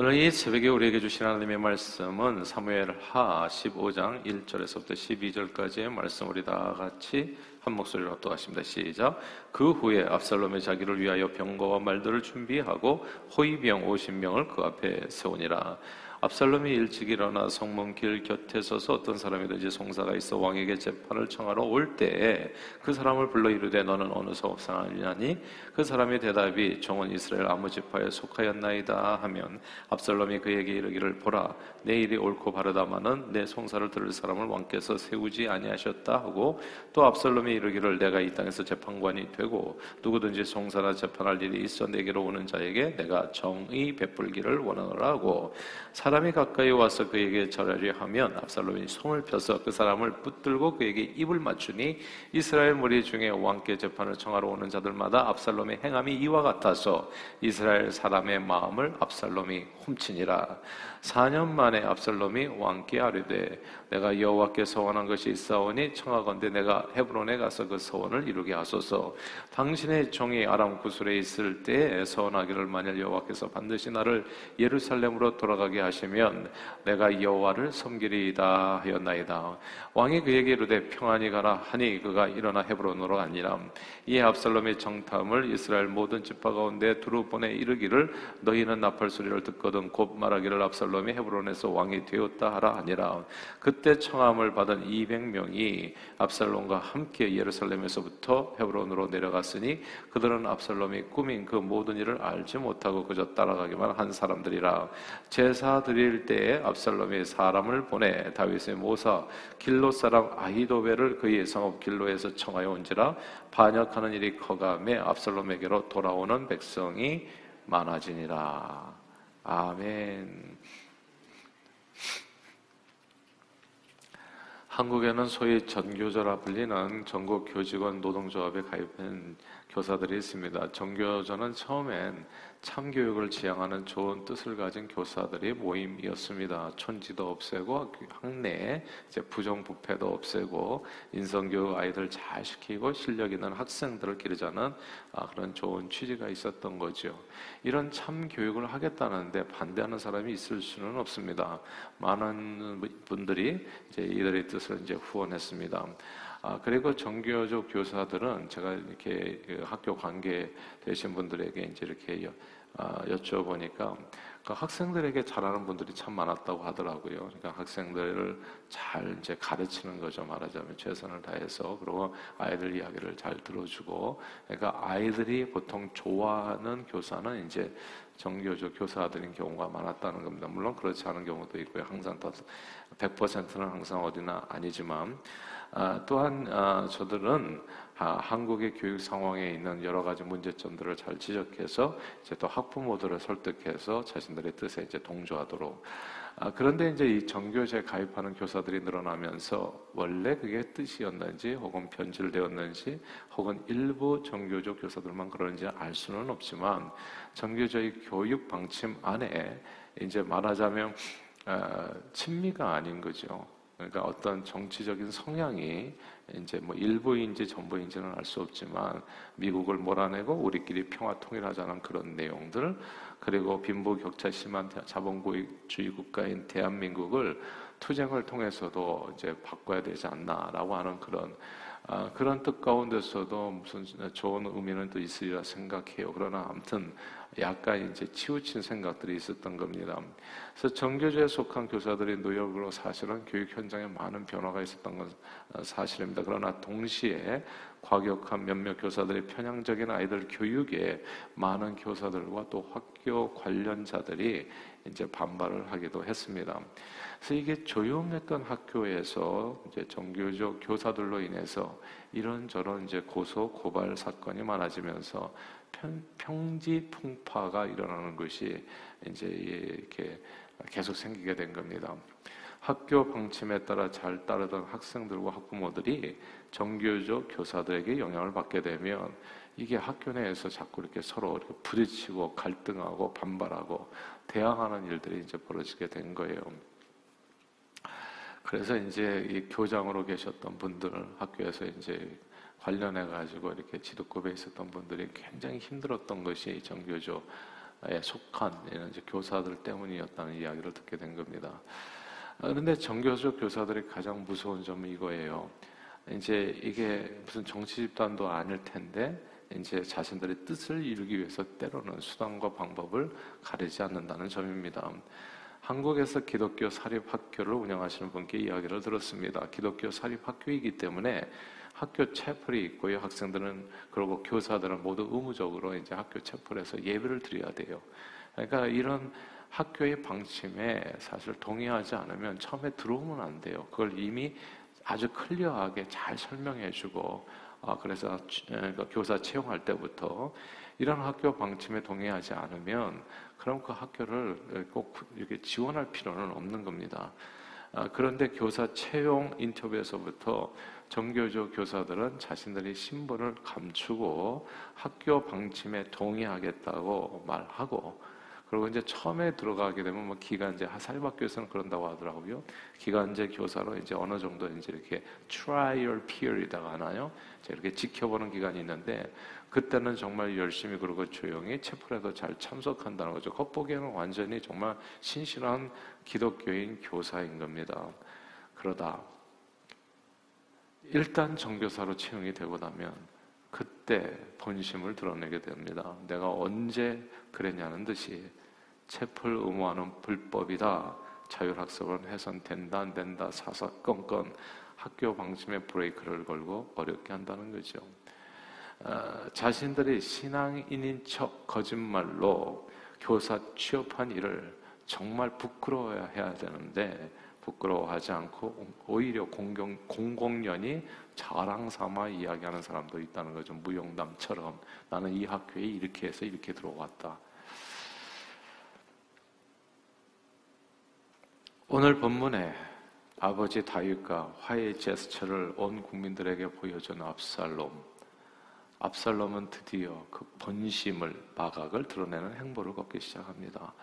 오늘 이 새벽에 우리에게 주신 하나님의 말씀은 사무엘하 15장 1절에서부터 12절까지의 말씀 우리 다 같이 한 목소리로 또 하십니다. 시작. 그 후에 압살롬의 자기를 위하여 병거와 말들을 준비하고 호위병 50명을 그 앞에 세우니라. 압살롬이 일찍 일어나 성문길 곁에 서서 어떤 사람이든지? 송사가 있어 왕에게 재판을 청하러 올 때에 그 사람을 불러 이르되 너는 어느 성 사람이냐니? 그 사람의 대답이 종은 이스라엘 아무 지파에 속하였나이다 하면 압살롬이 그에게 이르기를 보라 내 일이 옳고 바르다마는 내 송사를 들을 사람을 왕께서 세우지 아니하셨다 하고 또 압살롬이 이르기를 내가 이 땅에서 재판관이 되고 누구든지 송사나 재판할 일이 있어 내게로 오는 자에게 내가 정의 베풀기를 원하노라 하고 사람이 가까이 와서 그에게 절하려 하면 압살롬이 손을 펴서 그 사람을 붙들고 그에게 입을 맞추니 이스라엘 무리 중에 왕께 재판을 청하러 오는 자들마다 압살롬의 행함이 이와 같아서 이스라엘 사람의 마음을 압살롬이 훔치니라. 4년 만에 압살롬이 왕께 아뢰되 내가 여호와께 서원한 것이 있사오니 청하건대 내가 헤브론에 가서 그 서원을 이루게 하소서. 당신의 종이 아람 구술에 있을 때에 서원하기를 만일 여호와께서 반드시 나를 예루살렘으로 돌아가게 하시 면 내가 여호와를 섬기리이다 하였나이다. 왕이 그에게 이르되 평안히 가라 하니 그가 일어나 헤브론으로 가니라. 이에 압살롬의 정탐을 이스라엘 모든 집파 가운데 두루 보내 이르기를 너희는 나팔 소리를 듣거든 곧 말하기를 압살롬이 헤브론에서 왕이 되었다 하라 하니라. 그때 청함을 받은 200명이 압살롬과 함께 예루살렘에서부터 헤브론으로 내려갔으니 그들은 압살롬이 꾸민 그 모든 일을 알지 못하고 그저 따라가기만 한 사람들이라. 제사 드릴 때에 압살롬이 사람을 보내 다윗의 모사 길로 사람 아히도벨을 그의 성읍 길로에서 청하여 온지라 반역하는 일이 커감에 압살롬에게로 돌아오는 백성이 많아지니라. 아멘. 한국에는 소위 전교조라 불리는 전국 교직원 노동조합에 가입한 교사들이 있습니다. 전교조는 처음엔 참교육을 지향하는 좋은 뜻을 가진 교사들이 모임이었습니다. 촌지도 없애고 학내에 이제 부정부패도 없애고 인성교육 아이들 잘 시키고 실력 있는 학생들을 기르자는 아, 그런 좋은 취지가 있었던 거죠. 이런 참교육을 하겠다는데 반대하는 사람이 있을 수는 없습니다. 많은 분들이 이제 이들의 뜻을 이제 후원했습니다. 아, 그리고 정교조 교사들은 제가 이렇게 그 학교 관계 되신 분들에게 이제 이렇게 여, 아, 여쭤보니까 그 학생들에게 잘하는 분들이 참 많았다고 하더라고요. 그러니까 학생들을 잘 이제 가르치는 거죠. 말하자면 최선을 다해서 그리고 아이들 이야기를 잘 들어주고 그러니까 아이들이 보통 좋아하는 교사는 이제 정교조 교사들인 경우가 많았다는 겁니다. 물론 그렇지 않은 경우도 있고요. 항상 더 100%는 항상 어디나 아니지만 아, 또한 아, 저들은 아, 한국의 교육 상황에 있는 여러 가지 문제점들을 잘 지적해서 이제 또 학부모들을 설득해서 자신들의 뜻에 이제 동조하도록. 그런데 이제 이 정교조에 가입하는 교사들이 늘어나면서 원래 그게 뜻이었는지 혹은 변질되었는지 혹은 일부 정교조 교사들만 그런지 알 수는 없지만 정교조의 교육 방침 안에 이제 말하자면 친미가 아닌 거죠. 그러니까 어떤 정치적인 성향이 이제 뭐 일부인지 전부인지는 알 수 없지만 미국을 몰아내고 우리끼리 평화 통일하자는 그런 내용들 그리고 빈부 격차 심한 자본주의 국가인 대한민국을 투쟁을 통해서도 이제 바꿔야 되지 않나라고 하는 그런 아, 그런 뜻 가운데서도 무슨 좋은 의미는 또 있으리라 생각해요. 그러나 아무튼 약간 이제 치우친 생각들이 있었던 겁니다. 그래서 정교조에 속한 교사들의 노력으로 사실은 교육 현장에 많은 변화가 있었던 건 사실입니다. 그러나 동시에 과격한 몇몇 교사들의 편향적인 아이들 교육에 많은 교사들과 또 학교 관련자들이 이제 반발을 하기도 했습니다. 그래서 이게 조용했던 학교에서 이제 정교조 교사들로 인해서 이런저런 이제 고소 고발 사건이 많아지면서 평, 평지 풍파가 일어나는 것이 이제 이렇게 계속 생기게 된 겁니다. 학교 방침에 따라 잘 따르던 학생들과 학부모들이 정교조 교사들에게 영향을 받게 되면 이게 학교 내에서 자꾸 이렇게 서로 이렇게 부딪히고 갈등하고 반발하고 대항하는 일들이 이제 벌어지게 된 거예요. 그래서 이제 이 교장으로 계셨던 분들 학교에서 이제 관련해 가지고 이렇게 지도급에 있었던 분들이 굉장히 힘들었던 것이 정교조 속한 이제 교사들 때문이었다는 이야기를 듣게 된 겁니다. 아, 그런데 정교적 교사들이 가장 무서운 점은 이거예요. 이제 이게 무슨 정치 집단도 아닐 텐데 이제 자신들의 뜻을 이루기 위해서 때로는 수단과 방법을 가리지 않는다는 점입니다. 한국에서 기독교 사립학교를 운영하시는 분께 이야기를 들었습니다. 기독교 사립학교이기 때문에 학교 채플이 있고요. 학생들은 그리고 교사들은 모두 의무적으로 이제 학교 채플에서 예배를 드려야 돼요. 그러니까 이런 학교의 방침에 사실 동의하지 않으면 처음에 들어오면 안 돼요. 그걸 이미 아주 클리어하게 잘 설명해주고 아, 그래서 그러니까 교사 채용할 때부터 이런 학교 방침에 동의하지 않으면 그럼 그 학교를 꼭 이렇게 지원할 필요는 없는 겁니다. 아, 그런데 교사 채용 인터뷰에서부터 전교조 교사들은 자신들의 신분을 감추고 학교 방침에 동의하겠다고 말하고 그리고 이제 처음에 들어가게 되면 뭐 기간제 사립학교에서는 그런다고 하더라고요. 기간제 교사로 이제 어느 정도 이제 이렇게 trial period라고 하나요? 이렇게 지켜보는 기간이 있는데 그때는 정말 열심히 그러고 조용히 채플에도 잘 참석한다는 거죠. 겉보기에는 완전히 정말 신실한 기독교인 교사인 겁니다. 그러다 일단 정교사로 채용이 되고 나면 그때 본심을 드러내게 됩니다. 내가 언제 그랬냐는 듯이 채플 의무화는 불법이다. 자율학습은 해선된다 안 된다 사사건건 학교 방침에 브레이크를 걸고 어렵게 한다는 거죠. 어, 자신들이 신앙인인 척 거짓말로 교사 취업한 일을 정말 부끄러워해야 되는데 부끄러워하지 않고 오히려 공공, 공공연히 자랑 삼아 이야기하는 사람도 있다는 거죠. 무용담처럼 나는 이 학교에 이렇게 해서 이렇게 들어왔다. 오늘 본문에 아버지 다윗과 화해 제스처를 온 국민들에게 보여준 압살롬. 압살롬은 드디어 그 본심을 마각을 드러내는 행보를 걷기 시작합니다.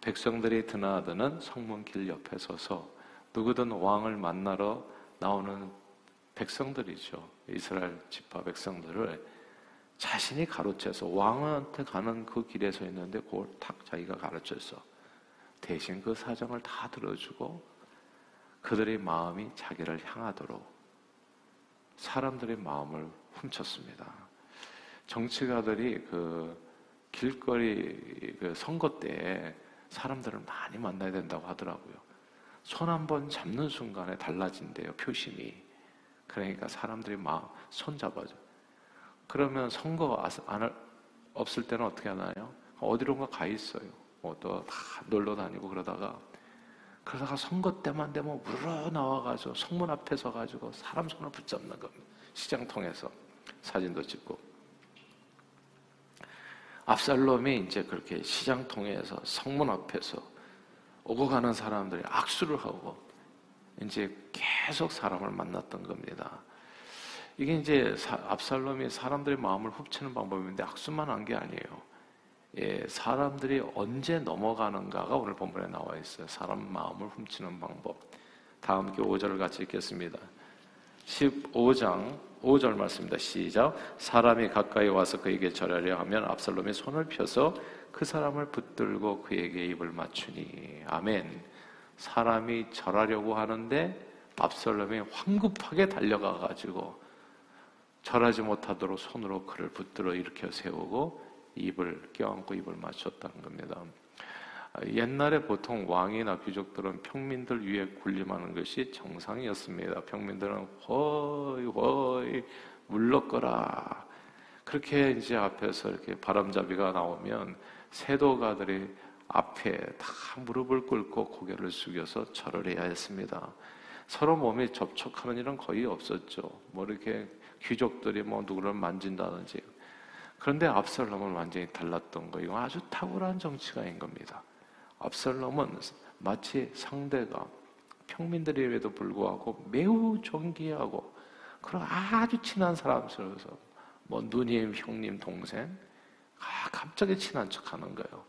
백성들이 드나드는 성문길 옆에 서서 누구든 왕을 만나러 나오는 백성들이죠. 이스라엘 지파 백성들을 자신이 가로채서 왕한테 가는 그 길에 서 있는데 그걸 탁 자기가 가르쳐서 대신 그 사정을 다 들어주고 그들의 마음이 자기를 향하도록 사람들의 마음을 훔쳤습니다. 정치가들이 그 길거리 그 선거 때 사람들을 많이 만나야 된다고 하더라고요. 손 한 번 잡는 순간에 달라진대요, 표심이. 그러니까 사람들이 막 손 잡아줘. 그러면 선거 안, 없을 때는 어떻게 하나요? 어디론가 가 있어요. 뭐또다 놀러 다니고 그러다가 그러다가 선거 때만 되면 우러 나와가지고 성문 앞에 서가지고 사람 손을 붙잡는 겁니다. 시장 통해서 사진도 찍고. 압살롬이 이제 그렇게 시장 통해서 성문 앞에서 오고 가는 사람들이 악수를 하고 이제 계속 사람을 만났던 겁니다. 이게 이제 압살롬이 사람들의 마음을 훔치는 방법인데 악수만 한 게 아니에요. 예, 사람들이 언제 넘어가는가가 오늘 본문에 나와 있어요. 사람 마음을 훔치는 방법. 다음 교 5절을 같이 읽겠습니다. 15장 5절 말씀입니다. 시작. 사람이 가까이 와서 그에게 절하려 하면 압살롬이 손을 펴서 그 사람을 붙들고 그에게 입을 맞추니. 아멘. 사람이 절하려고 하는데 압살롬이 황급하게 달려가 가지고 절하지 못하도록 손으로 그를 붙들어 일으켜 세우고 입을 껴안고 입을 맞췄다는 겁니다. 옛날에 보통 왕이나 귀족들은 평민들 위에 군림하는 것이 정상이었습니다. 평민들은 허이 허이 물러거라. 그렇게 이제 앞에서 이렇게 바람잡이가 나오면 세도가들이 앞에 다 무릎을 꿇고 고개를 숙여서 절을 해야 했습니다. 서로 몸에 접촉하는 일은 거의 없었죠. 뭐 이렇게 귀족들이 뭐 누구를 만진다든지. 그런데 압살롬은 완전히 달랐던 거예요. 아주 탁월한 정치가인 겁니다. 압살롬은 마치 상대가 평민들에게도 불구하고 매우 존귀하고 그런 아주 친한 사람스러워서 뭐 누님, 형님, 동생 아, 갑자기 친한 척하는 거예요.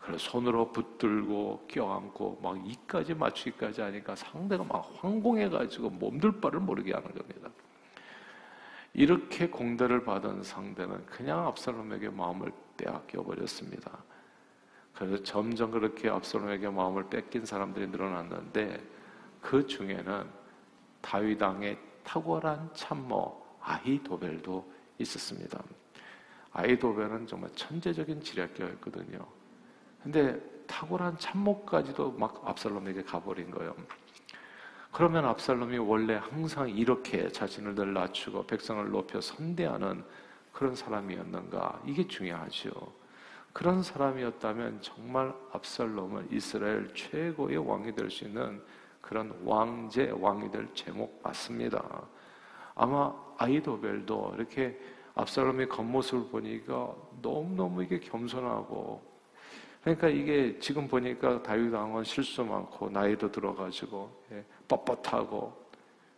그래서 손으로 붙들고 껴안고 막 이까지 맞추기까지 하니까 상대가 막 황공해가지고 몸둘 바를 모르게 하는 겁니다. 이렇게 공대를 받은 상대는 그냥 압살롬에게 마음을 빼앗겨 버렸습니다. 그래서 점점 그렇게 압살롬에게 마음을 뺏긴 사람들이 늘어났는데 그 중에는 다윗 왕의 탁월한 참모 아히도벨도 있었습니다. 아히도벨은 정말 천재적인 지략가였거든요. 근데 탁월한 참모까지도 막 압살롬에게 가버린 거예요. 그러면 압살롬이 원래 항상 이렇게 자신을 늘 낮추고 백성을 높여 선대하는 그런 사람이었는가? 이게 중요하죠. 그런 사람이었다면 정말 압살롬은 이스라엘 최고의 왕이 될 수 있는 그런 왕제 왕이 될 제목 맞습니다. 아마 아이도벨도 이렇게 압살롬의 겉모습을 보니까 너무너무 이게 겸손하고 그러니까 이게 지금 보니까 다윗 왕은 실수 많고 나이도 들어가지고 예, 뻣뻣하고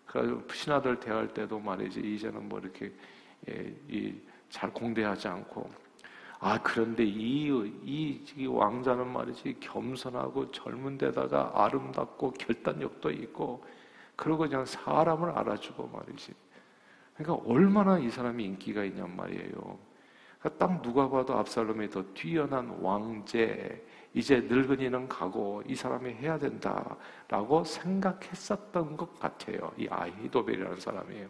그래서 신하들 대할 때도 말이지 이제는 뭐 이렇게 예, 이 잘 공대하지 않고 아 그런데 이, 이, 이 왕자는 말이지 겸손하고 젊은 데다가 아름답고 결단력도 있고 그리고 그냥 사람을 알아주고 말이지 그러니까 얼마나 이 사람이 인기가 있냔 말이에요. 그러니까 딱 누가 봐도 압살롬이 더 뛰어난 왕제, 이제 늙은이는 가고 이 사람이 해야 된다라고 생각했었던 것 같아요. 이 아히도벨이라는 사람이.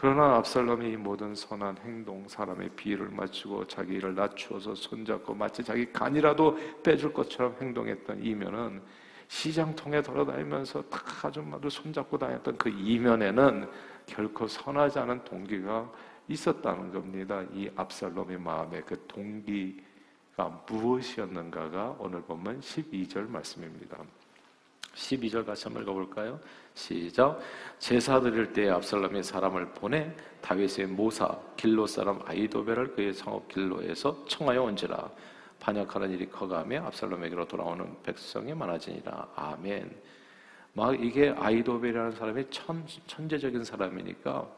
그러나 압살롬이 이 모든 선한 행동, 사람의 비를 맞추고 자기 일을 낮추어서 손잡고 마치 자기 간이라도 빼줄 것처럼 행동했던 이면은 시장통에 돌아다니면서 딱 아줌마들 손잡고 다녔던 그 이면에는 결코 선하지 않은 동기가 있었다는 겁니다. 이 압살롬의 마음에 그 동기가 무엇이었는가가 오늘 보면 12절 말씀입니다. 12절 같이 한번 읽어볼까요? 시작. 제사 드릴 때 압살롬이 사람을 보내 다윗의 모사 길로 사람 아이도벨을 그의 성읍 길로에서 청하여 온지라 반역하는 일이 커가며 압살롬에게로 돌아오는 백성이 많아지니라. 아멘. 막 이게 아이도벨이라는 사람이 천, 천재적인 사람이니까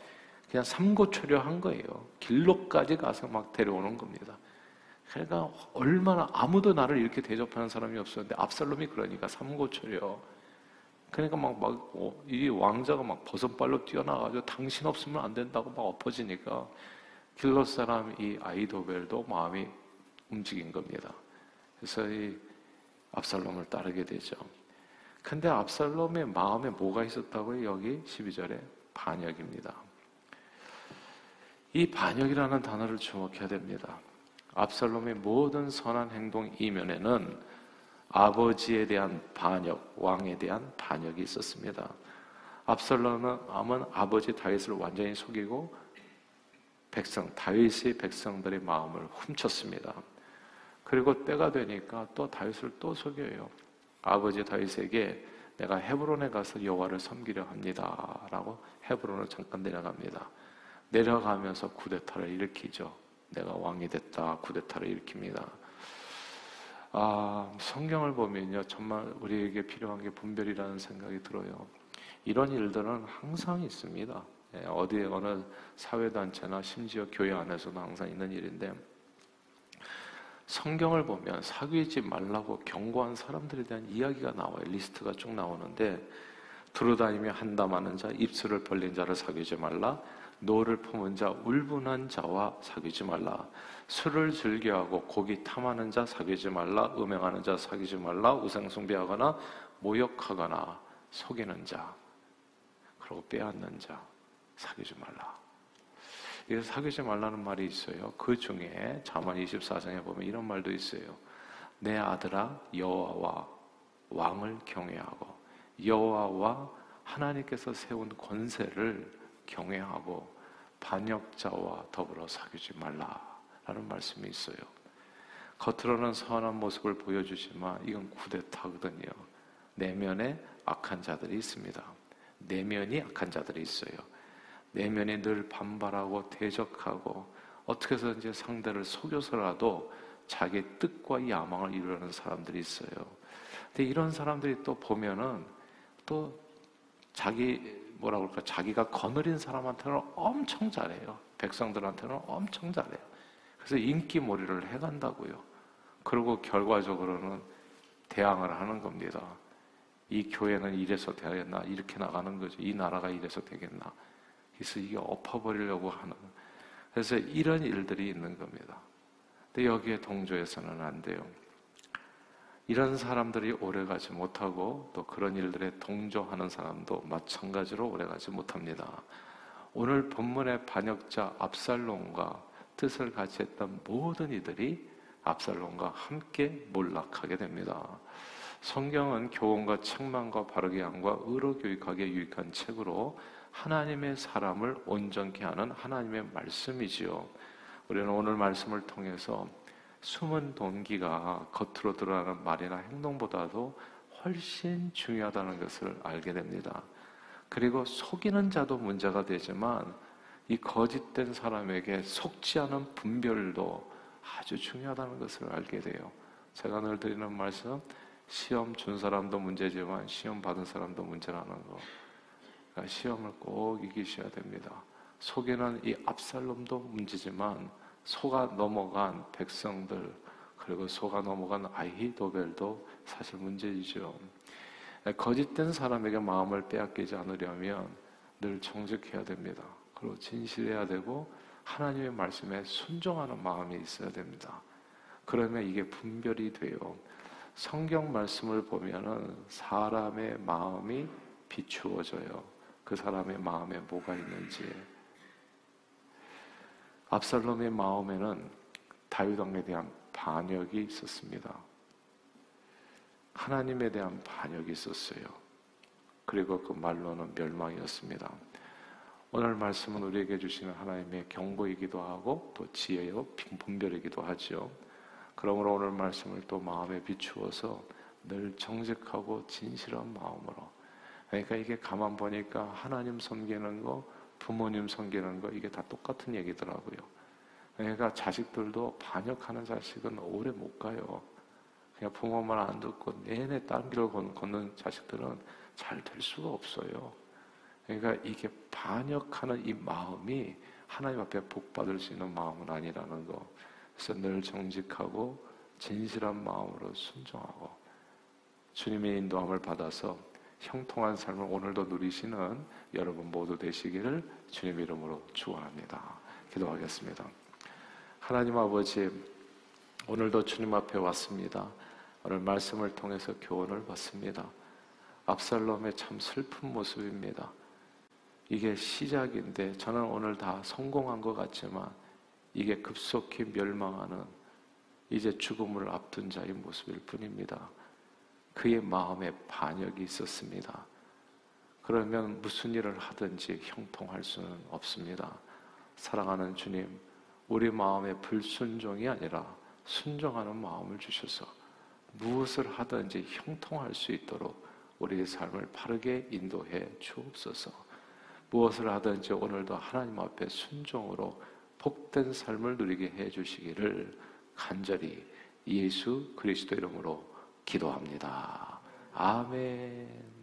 그냥 삼고초려한 거예요. 길로까지 가서 막 데려오는 겁니다. 그러니까 얼마나 아무도 나를 이렇게 대접하는 사람이 없었는데 압살롬이 그러니까 삼고초려. 그러니까 막, 막, 어, 이 왕자가 막 버선발로 뛰어나가지고 당신 없으면 안 된다고 막 엎어지니까 길로 사람 이 아이도벨도 마음이 움직인 겁니다. 그래서 이 압살롬을 따르게 되죠. 근데 압살롬의 마음에 뭐가 있었다고요? 여기 12절에 반역입니다. 이 반역이라는 단어를 주목해야 됩니다. 압살롬의 모든 선한 행동 이면에는 아버지에 대한 반역, 왕에 대한 반역이 있었습니다. 압살롬은 아버지 다윗을 완전히 속이고 백성 다윗의 백성들의 마음을 훔쳤습니다. 그리고 때가 되니까 또 다윗을 또 속여요. 아버지 다윗에게 내가 헤브론에 가서 여호와를 섬기려 합니다라고 헤브론을 잠깐 내려갑니다. 내려가면서 쿠데타를 일으키죠. 내가 왕이 됐다. 쿠데타를 일으킵니다. 아, 성경을 보면요. 정말 우리에게 필요한 게 분별이라는 생각이 들어요. 이런 일들은 항상 있습니다. 예, 어디 어느 사회단체나 심지어 교회 안에서도 항상 있는 일인데 성경을 보면 사귀지 말라고 경고한 사람들에 대한 이야기가 나와요. 리스트가 쭉 나오는데 두루다니며 한담하는 자, 입술을 벌린 자를 사귀지 말라. 노를 품은 자, 울분한 자와 사귀지 말라. 술을 즐겨하고 고기 탐하는 자 사귀지 말라. 음행하는 자 사귀지 말라. 우상숭배하거나 모욕하거나 속이는 자, 그리고 빼앗는 자 사귀지 말라. 이래서 사귀지 말라는 말이 있어요. 그 중에 잠언 24장에 보면 이런 말도 있어요. 내 아들아 여호와와 왕을 경외하고 여호와와 하나님께서 세운 권세를 경외하고 반역자와 더불어 사귀지 말라라는 말씀이 있어요. 겉으로는 선한 모습을 보여주지만 이건 구데타거든요. 내면에 악한 자들이 있습니다. 내면이 악한 자들이 있어요. 내면이 늘 반발하고 대적하고 어떻게 해서든지 상대를 속여서라도 자기 뜻과 야망을 이루려는 사람들이 있어요. 근데 이런 사람들이 또 보면은 또 자기 뭐라 그럴까 자기가 거느린 사람한테는 엄청 잘해요. 백성들한테는 엄청 잘해요. 그래서 인기몰이를 해간다고요. 그리고 결과적으로는 대항을 하는 겁니다. 이 교회는 이래서 되겠나 이렇게 나가는 거죠. 이 나라가 이래서 되겠나. 그래서 이게 엎어버리려고 하는. 그래서 이런 일들이 있는 겁니다. 근데 여기에 동조해서는 안 돼요. 이런 사람들이 오래가지 못하고 또 그런 일들에 동조하는 사람도 마찬가지로 오래가지 못합니다. 오늘 본문의 반역자 압살롬과 뜻을 같이 했던 모든 이들이 압살롬과 함께 몰락하게 됩니다. 성경은 교훈과 책망과 바르게 함과 의로 교육하기에 유익한 책으로 하나님의 사람을 온전케 하는 하나님의 말씀이지요. 우리는 오늘 말씀을 통해서 숨은 동기가 겉으로 드러나는 말이나 행동보다도 훨씬 중요하다는 것을 알게 됩니다. 그리고 속이는 자도 문제가 되지만 이 거짓된 사람에게 속지 않은 분별도 아주 중요하다는 것을 알게 돼요. 제가 늘 드리는 말씀, 시험 준 사람도 문제지만 시험 받은 사람도 문제라는 거. 그러니까 시험을 꼭 이기셔야 됩니다. 속에는 이 압살롬도 문제지만 속아 넘어간 백성들 그리고 속아 넘어간 아히도벨도 사실 문제이죠. 거짓된 사람에게 마음을 빼앗기지 않으려면 늘 정직해야 됩니다. 그리고 진실해야 되고 하나님의 말씀에 순종하는 마음이 있어야 됩니다. 그러면 이게 분별이 돼요. 성경 말씀을 보면은 사람의 마음이 비추어져요. 그 사람의 마음에 뭐가 있는지. 압살롬의 마음에는 다윗 왕에 대한 반역이 있었습니다. 하나님에 대한 반역이 있었어요. 그리고 그 말로는 멸망이었습니다. 오늘 말씀은 우리에게 주시는 하나님의 경고이기도 하고 또 지혜요 분별이기도 하죠. 그러므로 오늘 말씀을 또 마음에 비추어서 늘 정직하고 진실한 마음으로 그러니까 이게 가만 보니까 하나님 섬기는 거 부모님 섬기는 거 이게 다 똑같은 얘기더라고요. 그러니까 자식들도 반역하는 자식은 오래 못 가요. 그냥 부모 말 안 듣고 내내 딴 길을 걷는 자식들은 잘 될 수가 없어요. 그러니까 이게 반역하는 이 마음이 하나님 앞에 복 받을 수 있는 마음은 아니라는 거. 그래서 늘 정직하고 진실한 마음으로 순종하고 주님의 인도함을 받아서 형통한 삶을 오늘도 누리시는 여러분 모두 되시기를 주님 이름으로 축원합니다. 기도하겠습니다. 하나님 아버지 오늘도 주님 앞에 왔습니다. 오늘 말씀을 통해서 교훈을 받습니다. 압살롬의 참 슬픈 모습입니다. 이게 시작인데 저는 오늘 다 성공한 것 같지만 이게 급속히 멸망하는 이제 죽음을 앞둔 자의 모습일 뿐입니다. 그의 마음에 반역이 있었습니다. 그러면 무슨 일을 하든지 형통할 수는 없습니다. 사랑하는 주님, 우리 마음에 불순종이 아니라 순종하는 마음을 주셔서 무엇을 하든지 형통할 수 있도록 우리의 삶을 바르게 인도해 주옵소서. 무엇을 하든지 오늘도 하나님 앞에 순종으로 복된 삶을 누리게 해 주시기를 간절히 예수 그리스도 이름으로 기도합니다. 아멘.